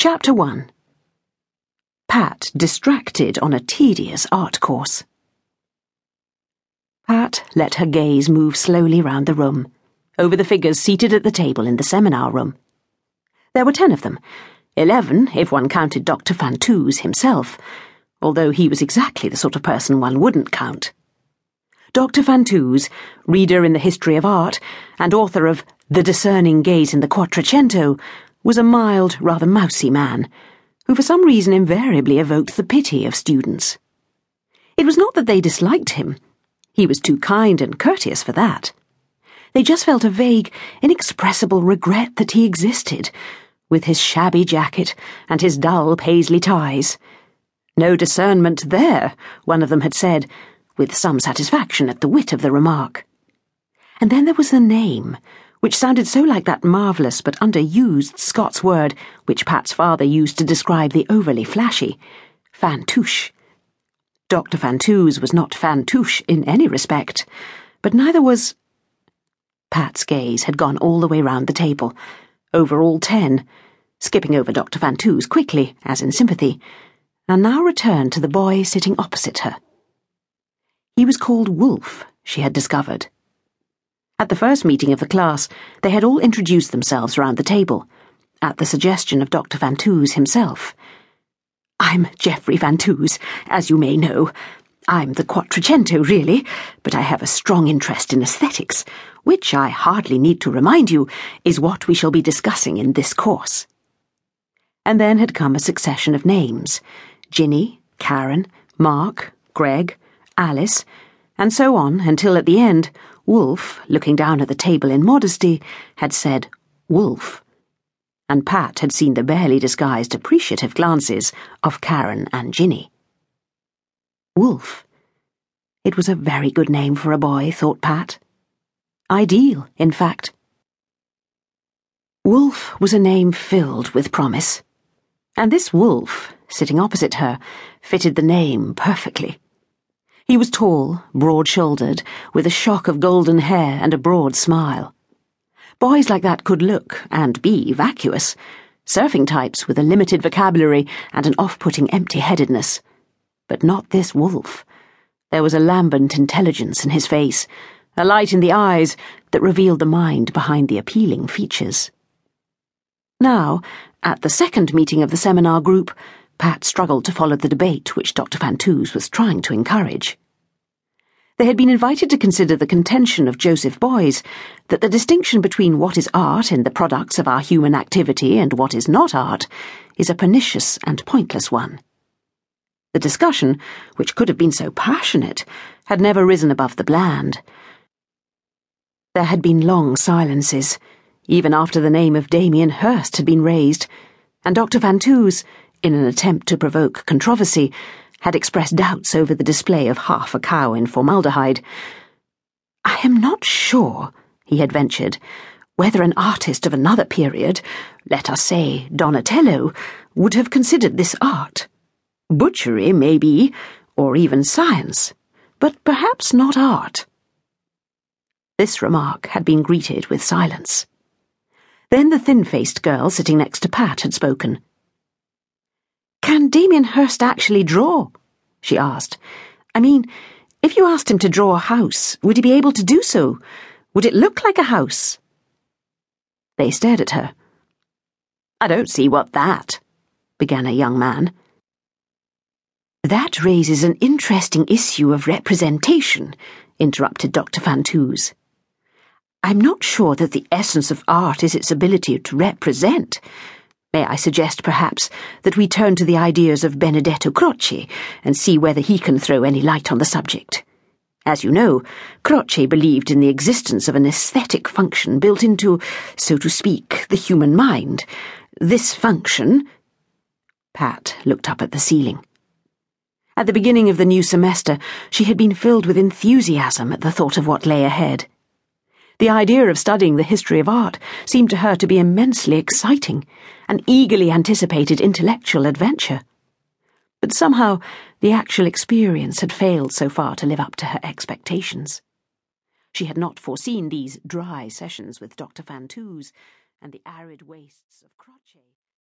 Chapter 1 Pat distracted on a tedious art course. Pat let her gaze move slowly round the room, over the figures seated at the table in the seminar room. There were ten of them, eleven if one counted Dr. Fantuz himself, although he was exactly the sort of person one wouldn't count. Dr. Fantuz, reader in the history of art, and author of The Discerning Gaze in the Quattrocento, was a mild, rather mousy man, who for some reason invariably evoked the pity of students. It was not that they disliked him. He was too kind and courteous for that. They just felt a vague, inexpressible regret that he existed, with his shabby jacket and his dull paisley ties. No discernment there, one of them had said, with some satisfaction at the wit of the remark. And then there was the name which sounded so like that marvellous but underused Scots word which Pat's father used to describe the overly flashy fantoosh. Dr. Fantuz was not fantoosh in any respect, but neither was. Pat's gaze had gone all the way round the table, over all ten, skipping over Dr. Fantuz quickly, as in sympathy, and now returned to the boy sitting opposite her. He was called Wolf, she had discovered. At the first meeting of the class, they had all introduced themselves round the table, at the suggestion of Dr. Fantuz himself. I'm Geoffrey Fantuz, as you may know. I'm the Quattrocento, really, but I have a strong interest in aesthetics, which I hardly need to remind you is what we shall be discussing in this course. And then had come a succession of names Ginny, Karen, Mark, Greg, Alice, and so on until at the end, Wolf, looking down at the table in modesty, had said, Wolf. And Pat had seen the barely disguised appreciative glances of Karen and Ginny. Wolf. It was a very good name for a boy, thought Pat. Ideal, in fact. Wolf was a name filled with promise. And this Wolf, sitting opposite her, fitted the name perfectly. He was tall, broad shouldered, with a shock of golden hair and a broad smile. Boys like that could look, and be, vacuous, surfing types with a limited vocabulary and an off putting empty headedness. But not this wolf. There was a lambent intelligence in his face, a light in the eyes that revealed the mind behind the appealing features. Now, at the second meeting of the seminar group, Pat struggled to follow the debate which Dr. Fantuz was trying to encourage. They had been invited to consider the contention of Joseph Beuys that the distinction between what is art in the products of our human activity and what is not art is a pernicious and pointless one. The discussion, which could have been so passionate, had never risen above the bland. There had been long silences, even after the name of Damien Hirst had been raised, and Dr. Fantuz, in an attempt to provoke controversy, had expressed doubts over the display of half a cow in formaldehyde. I am not sure, he had ventured, whether an artist of another period, let us say Donatello, would have considered this art. Butchery, maybe, or even science, but perhaps not art. This remark had been greeted with silence. Then the thin faced girl sitting next to Pat had spoken. Can Damien Hirst actually draw? she asked. I mean, if you asked him to draw a house, would he be able to do so? Would it look like a house? They stared at her. I don't see what that, began a young man. That raises an interesting issue of representation, interrupted Dr. Fantuz. I'm not sure that the essence of art is its ability to represent. May I suggest, perhaps, that we turn to the ideas of Benedetto Croce and see whether he can throw any light on the subject? As you know, Croce believed in the existence of an aesthetic function built into, so to speak, the human mind. This function. Pat looked up at the ceiling. At the beginning of the new semester, she had been filled with enthusiasm at the thought of what lay ahead. The idea of studying the history of art seemed to her to be immensely exciting, an eagerly anticipated intellectual adventure. But somehow, the actual experience had failed so far to live up to her expectations. She had not foreseen these dry sessions with Dr. Fantuz and the arid wastes of Croce.